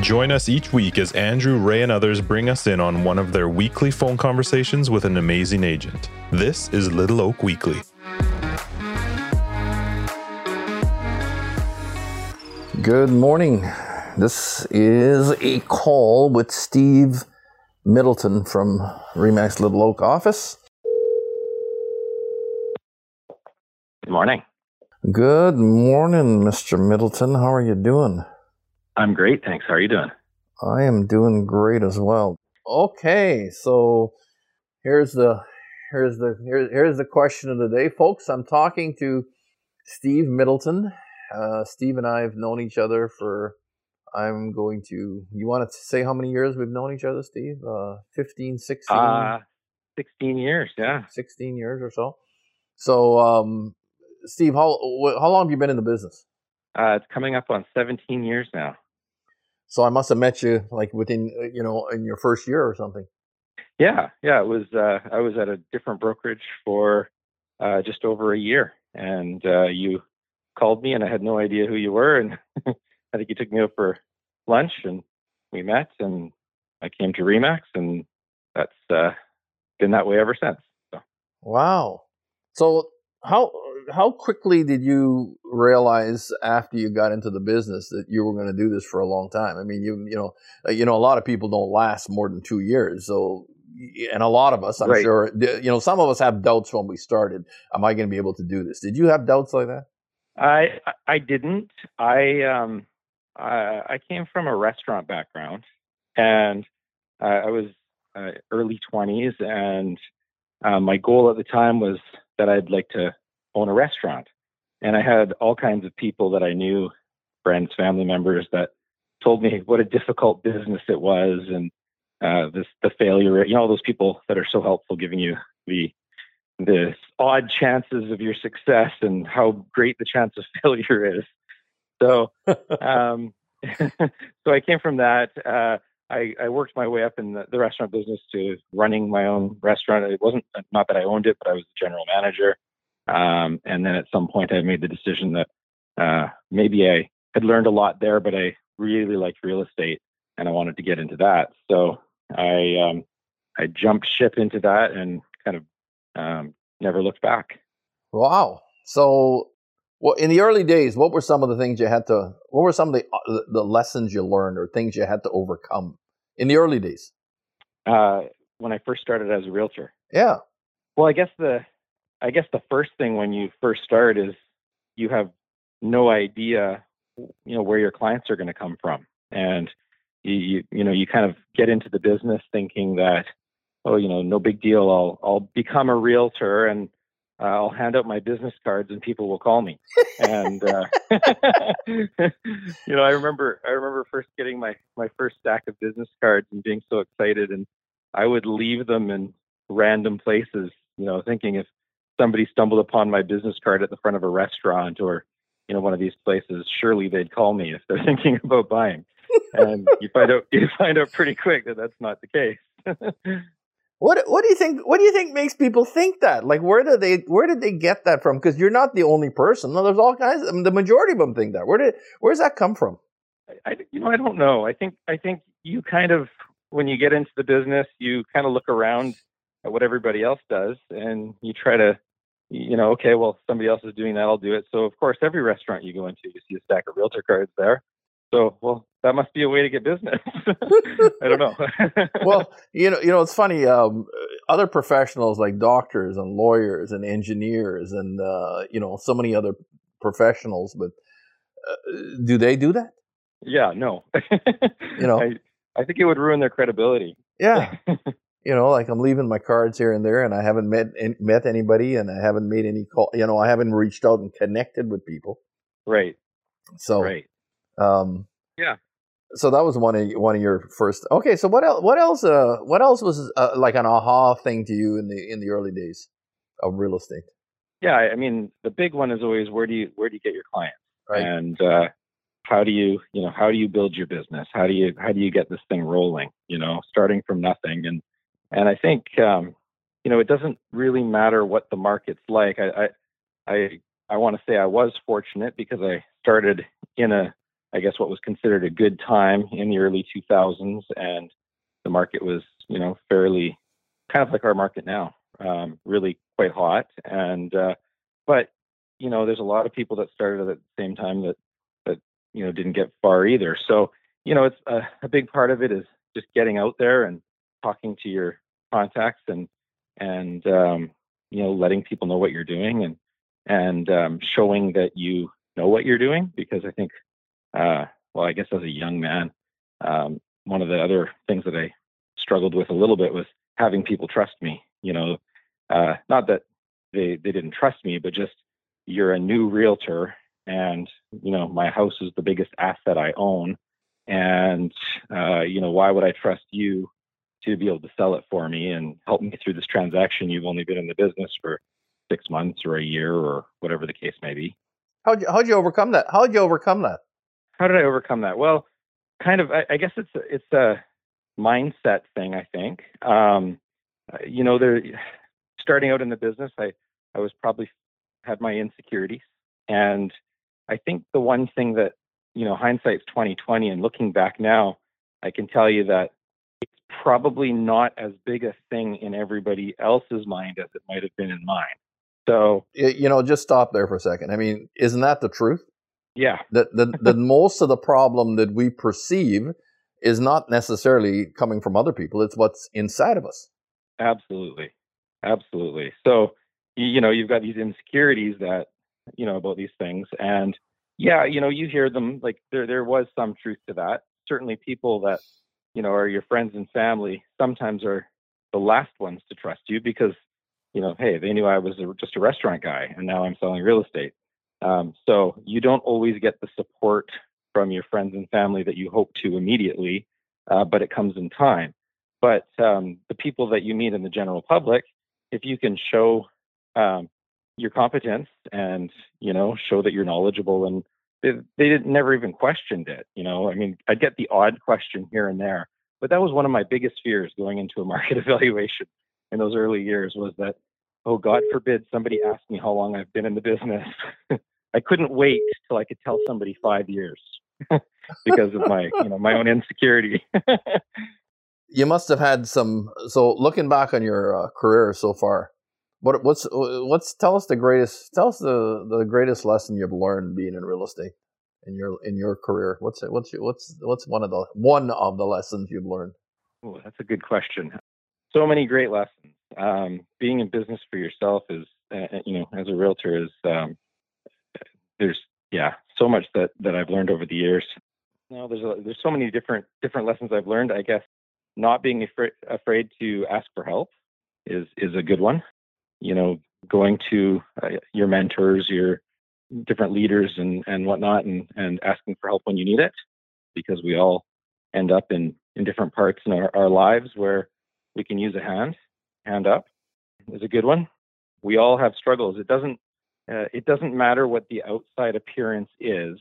Join us each week as Andrew, Ray, and others bring us in on one of their weekly phone conversations with an amazing agent. This is Little Oak Weekly. Good morning. This is a call with Steve Middleton from Remax Little Oak office. Good morning. Good morning, Mr. Middleton. How are you doing? I'm great, thanks. How are you doing? I am doing great as well. Okay, so here's the here's the here's, here's the question of the day, folks. I'm talking to Steve Middleton. Uh, Steve and I have known each other for I'm going to you want to say how many years we've known each other, Steve? Uh 15, 16 Uh, 16 years, yeah. 16 years or so. So um Steve, how how long have you been in the business? Uh, it's coming up on 17 years now. So I must have met you like within uh, you know in your first year or something. Yeah, yeah. It was. Uh, I was at a different brokerage for uh, just over a year, and uh, you called me, and I had no idea who you were, and I think you took me out for lunch, and we met, and I came to Remax, and that's uh, been that way ever since. So. Wow. So how how quickly did you realize after you got into the business that you were going to do this for a long time? I mean, you you know you know a lot of people don't last more than two years. So and a lot of us, I'm Right. sure, you know, some of us have doubts when we started. Am I going to be able to do this? Did you have doubts like that? I I didn't. I um I, I came from a restaurant background, and uh, I was uh, early twenties, and uh, my goal at the time was that I'd like to own a restaurant, and I had all kinds of people that I knew, friends, family members, that told me what a difficult business it was, and uh, this the failure. You know, all those people that are so helpful, giving you the the odd chances of your success and how great the chance of failure is. So, um, so I came from that. Uh, I, I worked my way up in the, the restaurant business to running my own restaurant. It wasn't not that I owned it, but I was the general manager. Um, and then at some point, I made the decision that uh, maybe I had learned a lot there, but I really liked real estate and I wanted to get into that. So I um, I jumped ship into that and kind of um, never looked back. Wow. So, well, in the early days, what were some of the things you had to? What were some of the uh, the lessons you learned or things you had to overcome in the early days? Uh, when I first started as a realtor, Yeah. well, I guess the I guess the first thing when you first start is you have no idea, you know, where your clients are going to come from, and you, you you know you kind of get into the business thinking that oh you know no big deal I'll I'll become a realtor and uh, I'll hand out my business cards and people will call me. And uh, you know I remember I remember first getting my my first stack of business cards and being so excited and I would leave them in random places you know thinking if somebody stumbled upon my business card at the front of a restaurant or you know one of these places surely they'd call me if they're thinking about buying. And you find out you find out pretty quick that that's not the case What What do you think? What do you think makes people think that? Like, where did they Where did they get that from? Because you're not the only person. There's all kinds. The majority of them think that. Where did Where does that come from? I you know I don't know I think I think you kind of when you get into the business you kind of look around at what everybody else does and you try to you know okay well somebody else is doing that I'll do it so of course every restaurant you go into you see a stack of realtor cards there so well that must be a way to get business I don't know well, you know, you know, it's funny. Um, other professionals like doctors and lawyers and engineers and uh, you know so many other professionals, but uh, do they do that? yeah no You know. I, I think it would ruin their credibility Yeah. you know, like I'm leaving my cards here and there, and I haven't met met anybody, and I haven't made any call. You know, I haven't reached out and connected with people. right So, right um, Yeah. So that was one of one of your first. Okay, so what else? What else? Uh, what else was uh, like an aha thing to you in the in the early days of real estate? yeah I mean the big one is always where do you where do you get your clients Right. and uh, how do you you know how do you build your business how do you how do you get this thing rolling you know starting from nothing and and i think um you know it doesn't really matter what the market's like i i i, I want to say i was fortunate because i started in a I guess, what was considered a good time in the early 2000s, and the market was, you know, fairly kind of like our market now, um, really quite hot. And uh, but you know, there's a lot of people that started at the same time that that you know didn't get far either. So you know, it's a, a big part of it is just getting out there and talking to your contacts and and um, you know letting people know what you're doing and and um, showing that you know what you're doing because I think uh, well I guess as a young man um, one of the other things that I struggled with a little bit was having people trust me you know uh, not that they they didn't trust me but just you're a new realtor and you know my house is the biggest asset I own and uh, you know why would I trust you to be able to sell it for me and help me through this transaction. You've only been in the business for six months or a year or whatever the case may be. How'd you, how'd you overcome that? How'd you overcome that? How did I overcome that? Well, kind of, I, I guess it's it's a mindset thing. I think, um, uh, you know, there, starting out in the business, I, I was probably had my insecurities. And I think the one thing that, you know, hindsight's 2020 and looking back now, I can tell you that it's probably not as big a thing in everybody else's mind as it might have been in mine. So, you know, just stop there for a second. I mean, isn't that the truth? Yeah. That the, the most of the problem that we perceive is not necessarily coming from other people, it's what's inside of us. Absolutely. Absolutely. So, you know, you've got these insecurities that, you know, about these things. And yeah, you know, you hear them like there there was some truth to that. Certainly people that you know, are your friends and family sometimes are the last ones to trust you because, you know, hey, they knew I was a, just a restaurant guy and now I'm selling real estate. Um, so you don't always get the support from your friends and family that you hope to immediately, uh, but it comes in time. But um, the people that you meet in the general public, if you can show um, your competence and you know show that you're knowledgeable and they, they never even questioned it. You know, I mean, I'd get the odd question here and there, but that was one of my biggest fears going into a market evaluation in those early years was that, oh, God forbid somebody asked me how long I've been in the business. I couldn't wait till I could tell somebody five years because of my, you know, my own insecurity. you must have had some. So looking back on your uh, career so far, what what's what's tell us the greatest tell us the the greatest lesson you've learned being in real estate in your in your career? What's what's what's what's one of the one of the lessons you've learned? Oh, that's a good question. So many great lessons. Um, being in business for yourself is, uh, you know, as a realtor is um, there's yeah so much that that I've learned over the years. No, there's a, there's so many different different lessons I've learned. I guess not being afraid afraid to ask for help is is a good one you know, going to uh, your mentors, your different leaders and, and whatnot, and, and asking for help when you need it, because we all end up in, in different parts in our, our lives where we can use a hand. Hand up is a good one. We all have struggles. It doesn't uh, it doesn't matter what the outside appearance is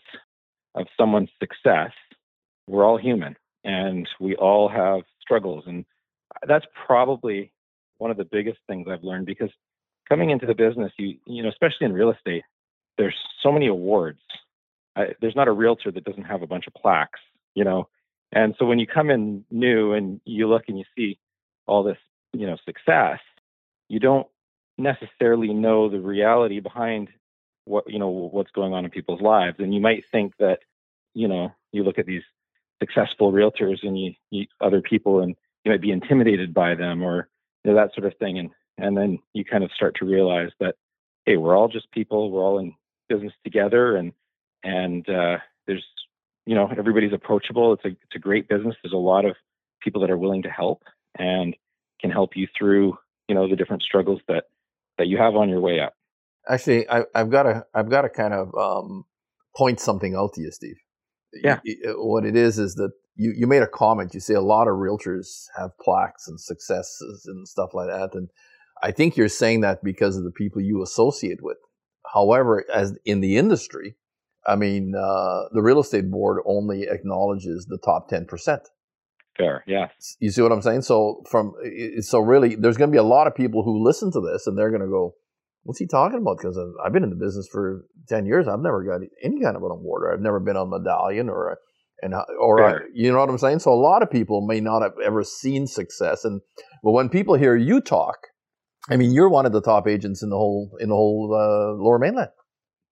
of someone's success. We're all human, and we all have struggles, and that's probably one of the biggest things I've learned because coming into the business, you you know, especially in real estate, there's so many awards. I, there's not a realtor that doesn't have a bunch of plaques, you know. And so when you come in new and you look and you see all this, you know, success, you don't necessarily know the reality behind what you know what's going on in people's lives. And you might think that, you know, you look at these successful realtors and you, you other people and you might be intimidated by them or you know, that sort of thing. And and then you kind of start to realize that hey we're all just people we're all in business together and and uh, there's you know everybody's approachable it's a it's a great business there's a lot of people that are willing to help and can help you through you know the different struggles that that you have on your way up actually I, have got to i've got to kind of um, point something out to you steve yeah you, what it is is that you, you made a comment you say a lot of realtors have plaques and successes and stuff like that and I think you're saying that because of the people you associate with. However, as in the industry, I mean, uh, the real estate board only acknowledges the top ten percent. Fair, yeah. You see what I'm saying? So from so really, there's going to be a lot of people who listen to this, and they're going to go, what's he talking about? Because I've been in the business for 10 years. I've never got any kind of an award. or I've never been on medallion or a, and or I, you know what I'm saying. So a lot of people may not have ever seen success, and but when people hear you talk, I mean, you're one of the top agents in the whole in the whole uh, Lower Mainland.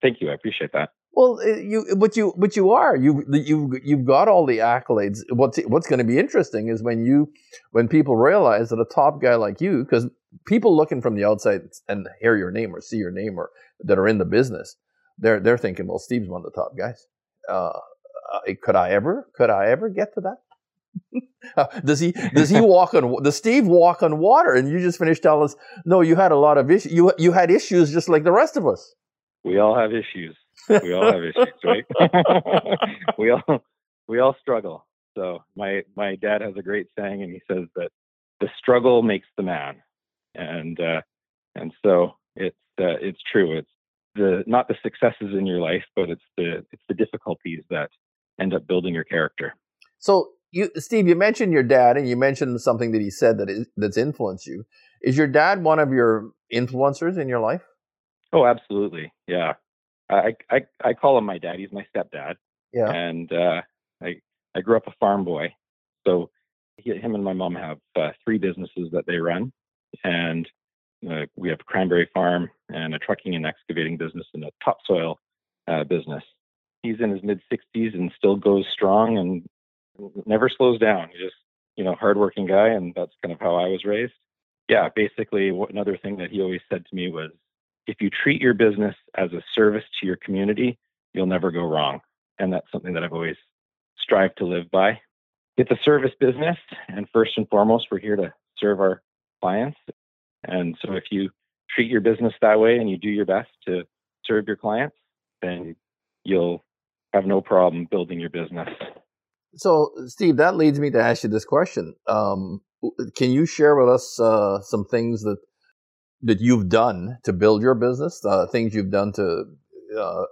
Thank you. I appreciate that. Well, eh, you, but you, but you are you, you, you've got all the accolades. What's what's going to be interesting is when you, when people realize that a top guy like you, because people looking from the outside and hear your name or see your name or that are in the business, they're they're thinking, well, Steve's one of the top guys. Uh, uh could I ever, could I ever get to that? does he does he walk on does Steve walk on water? And you just finished telling us, no, you had a lot of issues. You you had issues just like the rest of us. We all have issues. We all have issues, right? we all we all struggle. So my my dad has a great saying, and he says that the struggle makes the man, and uh, and so it's uh, it's true. It's the not the successes in your life, but it's the it's the difficulties that end up building your character. So you, Steve, you mentioned your dad, and you mentioned something that he said that is, that's influenced you. Is your dad one of your influencers in your life? Oh, absolutely. Yeah, I I, I call him my dad. He's my stepdad. Yeah, and uh, I I grew up a farm boy, so he, him and my mom have uh, three businesses that they run, and uh, we have a cranberry farm and a trucking and excavating business and a topsoil uh, business. He's in his mid 60s and still goes strong and never slows down. He's just, you know, hardworking guy, and that's kind of how I was raised. Yeah, basically, what, another thing that he always said to me was, if you treat your business as a service to your community, you'll never go wrong. And that's something that I've always strived to live by. It's a service business, and first and foremost, we're here to serve our clients. And so, if you treat your business that way and you do your best to serve your clients, then you'll have no problem building your business so, Steve, that leads me to ask you this question. Um, can you share with us uh, some things that that you've done to build your business? Uh, things you've done to uh,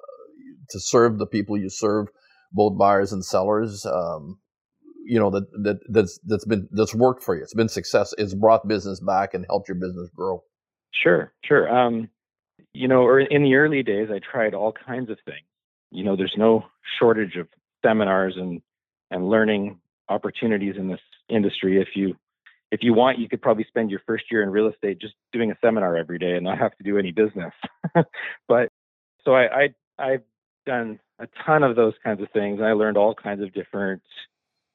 to serve the people you serve, both buyers and sellers. Um, you know that that that's that's been that's worked for you. It's been success. It's brought business back and helped your business grow. Sure, sure. Um, you know, or in the early days, I tried all kinds of things. You know, there's no shortage of seminars and and learning opportunities in this industry. If you if you want, you could probably spend your first year in real estate just doing a seminar every day and not have to do any business. but so I, I I've done a ton of those kinds of things. I learned all kinds of different,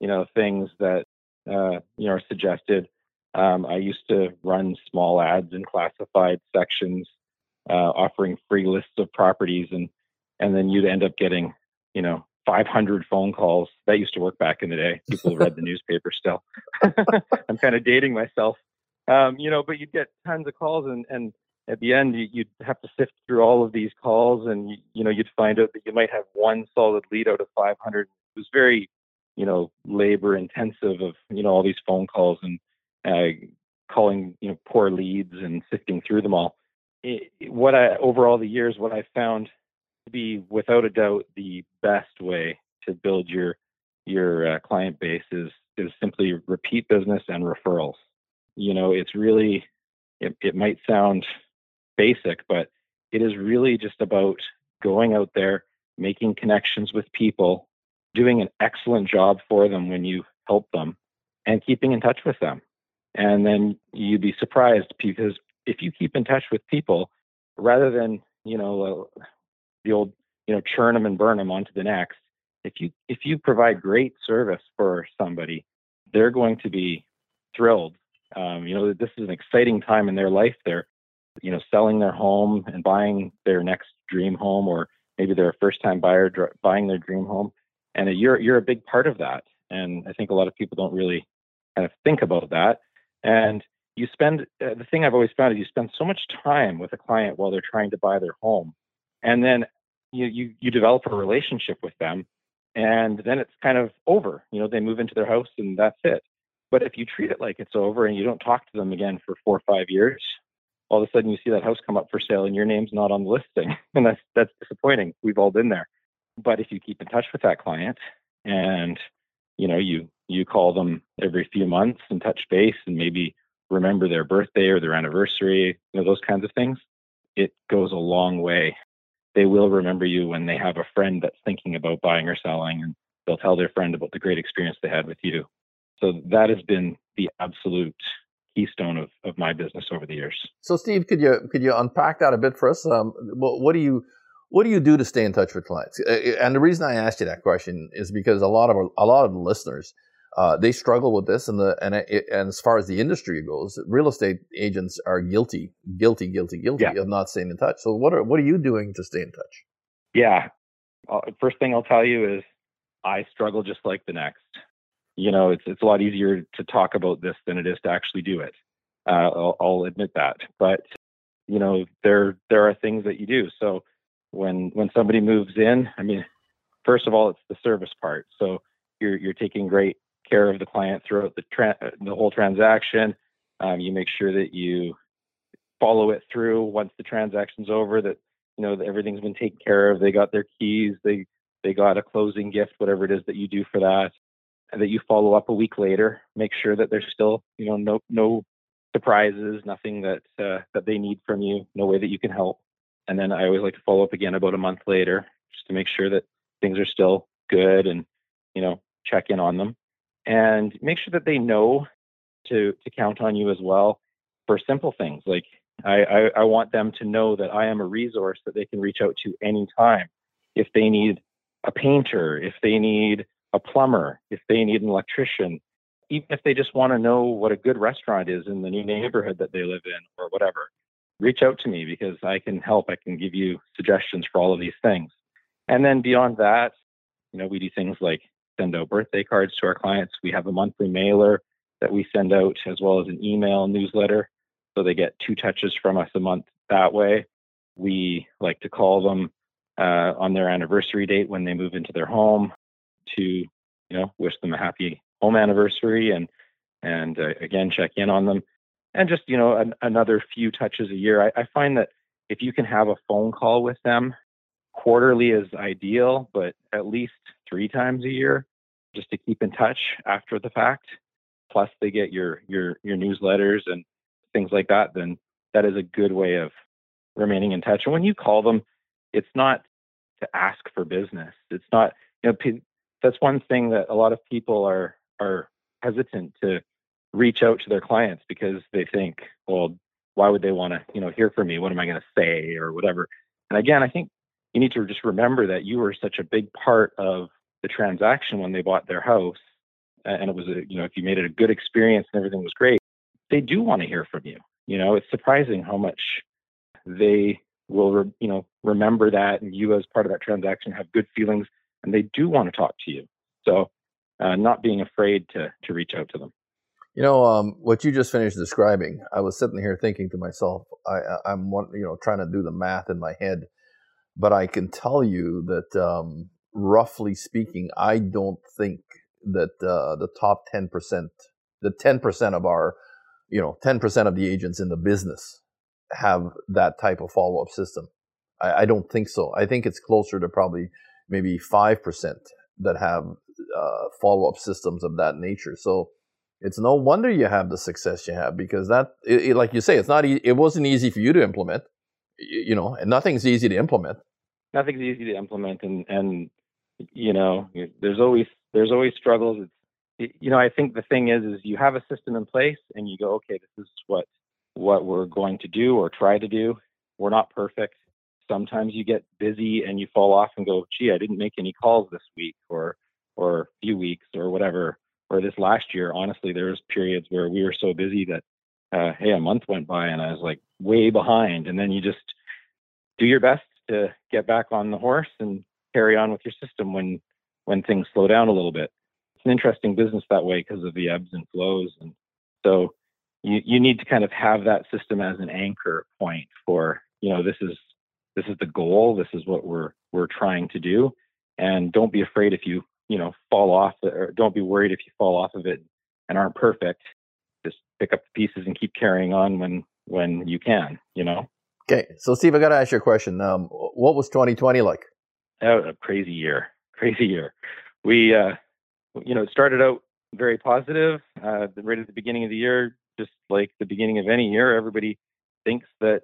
you know, things that uh, you know are suggested. Um, I used to run small ads in classified sections, uh, offering free lists of properties, and and then you'd end up getting, you know, 500 phone calls. That used to work back in the day. People read the newspaper still. I'm kind of dating myself. Um, you know, but you'd get tons of calls and, and at the end you'd have to sift through all of these calls and you, you know, you'd find out that you might have one solid lead out of 500. It was very, you know, labor intensive of, you know, all these phone calls and uh, calling, you know, poor leads and sifting through them all. It, what I, over all the years, what I found be without a doubt the best way to build your your uh, client base is is simply repeat business and referrals. You know, it's really it, it might sound basic, but it is really just about going out there, making connections with people, doing an excellent job for them when you help them, and keeping in touch with them. And then you'd be surprised because if you keep in touch with people, rather than you know the old you know churn them and burn them onto the next if you if you provide great service for somebody they're going to be thrilled. Um, you know this is an exciting time in their life. They're you know selling their home and buying their next dream home or maybe they're a first time buyer dr- buying their dream home. And you're you're a big part of that. And i think a lot of people don't really kind of think about that. And you spend uh, the thing i've always found is you spend so much time with a client while they're trying to buy their home and then you, you you develop a relationship with them and then it's kind of over. You know they move into their house and that's it. But if you treat it like it's over and you don't talk to them again for four or five years all of a sudden you see that house come up for sale and your name's not on the listing. And that's that's disappointing. We've all been there. But if you keep in touch with that client and you know you you call them every few months and touch base and maybe remember their birthday or their anniversary you know those kinds of things it goes a long way. They will remember you when they have a friend that's thinking about buying or selling, and they'll tell their friend about the great experience they had with you. So that has been the absolute keystone of, of my business over the years. So, Steve, could you could you unpack that a bit for us? Um, what, do you what do you do to stay in touch with clients? And the reason I asked you that question is because a lot of a lot of listeners uh, they struggle with this, and the and it, and as far as the industry goes, real estate agents are guilty, guilty, guilty, guilty yeah. of not staying in touch. So, what are what are you doing to stay in touch? Yeah, uh, first thing I'll tell you is I struggle just like the next you know, it's it's a lot easier to talk about this than it is to actually do it. Uh, I'll, I'll admit that, but you know, there there are things that you do. So when when somebody moves in, I mean, first of all, it's the service part. So you're you're taking great care of the client throughout the tra- the whole transaction. Um, you make sure that you follow it through once the transaction's over. That you know that everything's been taken care of. They got their keys. They they got a closing gift, whatever it is that you do for that and that you follow up a week later, make sure that there's still, you know, no no surprises, nothing that uh, that they need from you, no way that you can help. And then I always like to follow up again about a month later, just to make sure that things are still good and you know check in on them, and make sure that they know to to count on you as well for simple things like I, I, I want them to know that I am a resource that they can reach out to anytime if they need a painter, if they need a plumber, if they need an electrician, even if they just want to know what a good restaurant is in the new neighborhood that they live in or whatever, reach out to me because I can help. I can give you suggestions for all of these things. And then beyond that, you know, we do things like send out birthday cards to our clients. We have a monthly mailer that we send out as well as an email newsletter. So they get two touches from us a month that way. We like to call them uh, on their anniversary date when they move into their home to you know wish them a happy home anniversary and and uh, again check in on them and just you know an, another few touches a year I, I find that if you can have a phone call with them quarterly is ideal but at least three times a year just to keep in touch after the fact plus they get your your your newsletters and things like that then that is a good way of remaining in touch and when you call them it's not to ask for business it's not you know that's one thing that a lot of people are are hesitant to reach out to their clients because they think, well, why would they want to, you know, hear from me? What am I going to say or whatever? And again, I think you need to just remember that you are such a big part of the transaction when they bought their house, and it was a, you know, if you made it a good experience and everything was great, they do want to hear from you. You know, it's surprising how much they will, re- you know, remember that, and you as part of that transaction have good feelings and they do want to talk to you. So, uh, not being afraid to to reach out to them. You know, um, what you just finished describing, I was sitting here thinking to myself, I, I'm one, you know, trying to do the math in my head, but I can tell you that, um, roughly speaking, I don't think that uh, the top ten percent, the ten percent of our, you know, ten percent of the agents in the business have that type of follow up system. I, I don't think so. I think it's closer to probably maybe 5% that have uh, follow up systems of that nature. So it's no wonder you have the success you have because that, it, it, like you say, it's not, e- it wasn't easy for you to implement, you, you know, and nothing's easy to implement. Nothing's easy to implement. And, and, you know, there's always, there's always struggles. It's, you know, I think the thing is, is you have a system in place and you go, okay, this is what, what we're going to do or try to do. We're not perfect sometimes you get busy and you fall off and go, gee, I didn't make any calls this week or or a few weeks or whatever. Or this last year, honestly, there was periods where we were so busy that uh, hey, a month went by and I was like way behind. And then you just do your best to get back on the horse and carry on with your system when when things slow down a little bit. It's an interesting business that way because of the ebbs and flows. And so you, you need to kind of have that system as an anchor point for, you know, this is this is the goal this is what we're we're trying to do and don't be afraid if you you know fall off or don't be worried if you fall off of it and aren't perfect just pick up the pieces and keep carrying on when when you can you know okay so steve i got to ask you a question um, what was 2020 like oh, a crazy year crazy year we uh you know it started out very positive uh right at the beginning of the year just like the beginning of any year everybody thinks that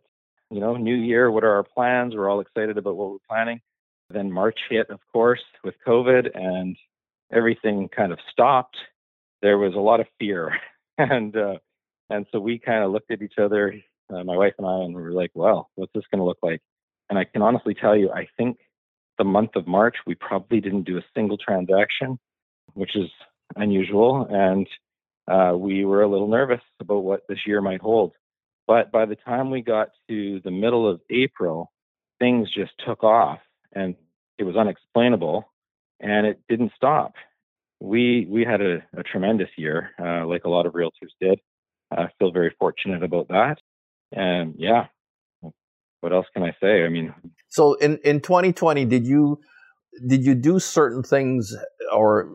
you know, new year, what are our plans? We're all excited about what we're planning. Then March hit, of course, with COVID and everything kind of stopped. There was a lot of fear. and, uh, and so we kind of looked at each other, uh, my wife and I, and we were like, well, what's this going to look like? And I can honestly tell you, I think the month of March, we probably didn't do a single transaction, which is unusual. And uh, we were a little nervous about what this year might hold. But by the time we got to the middle of April, things just took off and it was unexplainable and it didn't stop. We we had a, a tremendous year, uh, like a lot of realtors did. I feel very fortunate about that. And yeah, what else can I say? I mean, so in in 2020, did you did you do certain things or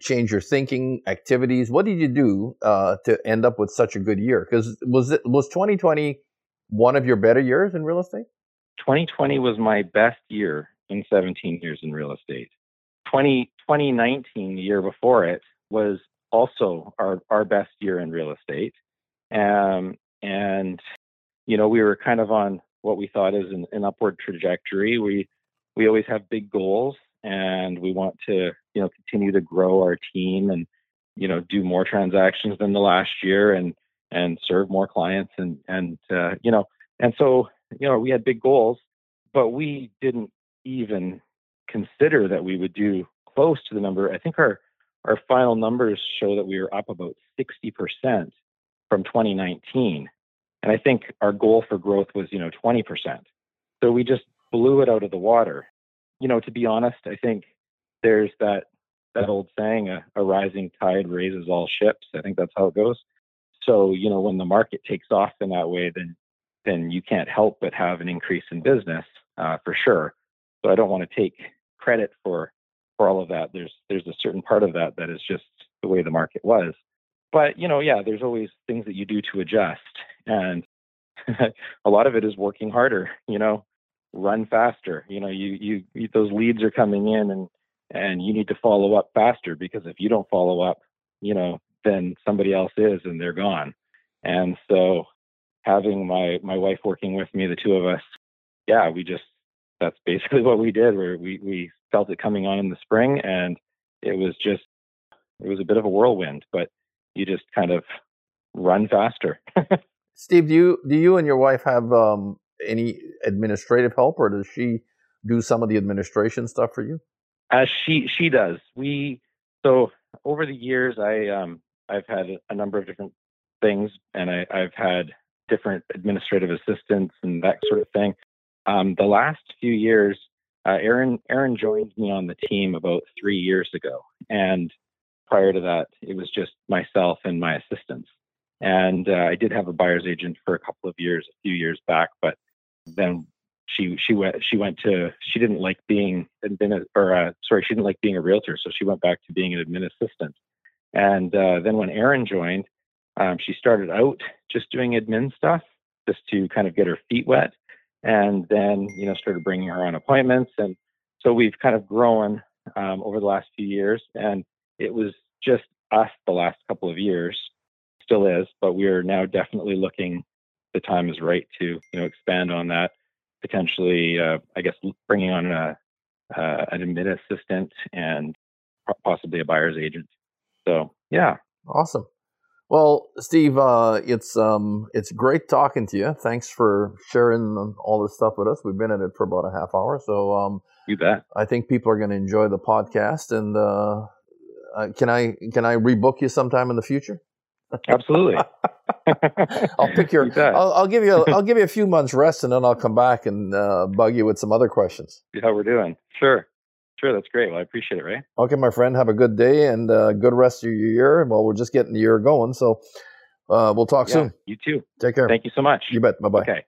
change your thinking activities? What did you do uh, to end up with such a good year? Because was it was 2020 one of your better years in real estate? 2020 was my best year in 17 years in real estate. 20, 2019, the year before it, was also our, our best year in real estate. Um, and, you know, we were kind of on what we thought is an, an upward trajectory. We, we always have big goals and we want to, you know, continue to grow our team and, you know, do more transactions than the last year and, and serve more clients and, and, uh, you know, and so, you know, we had big goals, but we didn't even consider that we would do close to the number. I think our our final numbers show that we were up about 60% from 2019. And I think our goal for growth was, you know, 20%. So we just blew it out of the water. You know, to be honest, I think there's that that old saying, a, a rising tide raises all ships. I think that's how it goes. So, you know, when the market takes off in that way, then then you can't help but have an increase in business uh, for sure. So I don't want to take credit for for all of that. There's there's a certain part of that that is just the way the market was. But you know, yeah, there's always things that you do to adjust, and a lot of it is working harder. You know, run faster. You know, you, you you those leads are coming in, and and you need to follow up faster because if you don't follow up, you know, then somebody else is, and they're gone. And so, having my my wife working with me, the two of us, yeah, we just that's basically what we did. Where we we felt it coming on in the spring, and it was just it was a bit of a whirlwind, but you just kind of run faster. Steve, do you do you and your wife have um, any administrative help, or does she do some of the administration stuff for you? Uh, she she does. We so over the years, I um I've had a number of different things, and I, I've had different administrative assistants and that sort of thing. Um, the last few years, uh, Aaron Aaron joined me on the team about three years ago, and prior to that, it was just myself and my assistants. And uh, I did have a buyer's agent for a couple of years, a few years back, but then she she went she went to she didn't like being admin or uh, sorry she didn't like being a realtor, so she went back to being an admin assistant. And uh, then when Aaron joined, um, she started out just doing admin stuff, just to kind of get her feet wet and then you know started bringing her on appointments and so we've kind of grown um, over the last few years and it was just us the last couple of years still is but we're now definitely looking the time is right to you know expand on that potentially uh, i guess bringing on a, uh, an admin assistant and possibly a buyer's agent so yeah awesome well, Steve, uh, it's um, it's great talking to you. Thanks for sharing all this stuff with us. We've been at it for about a half hour, so um, you bet. I think people are going to enjoy the podcast. And uh, uh, can I can I rebook you sometime in the future? Absolutely. I'll pick your. You I'll, I'll, give you. A, I'll give you a few months rest, and then I'll come back and uh, bug you with some other questions. See how we're doing. Sure. Sure, that's great. Well, I appreciate it, Ray. Okay, my friend, have a good day and uh, good rest of your year. Well, we're just getting the year going, so uh, we'll talk yeah, soon. You too. Take care. Thank you so much. You bet. Bye bye. Okay.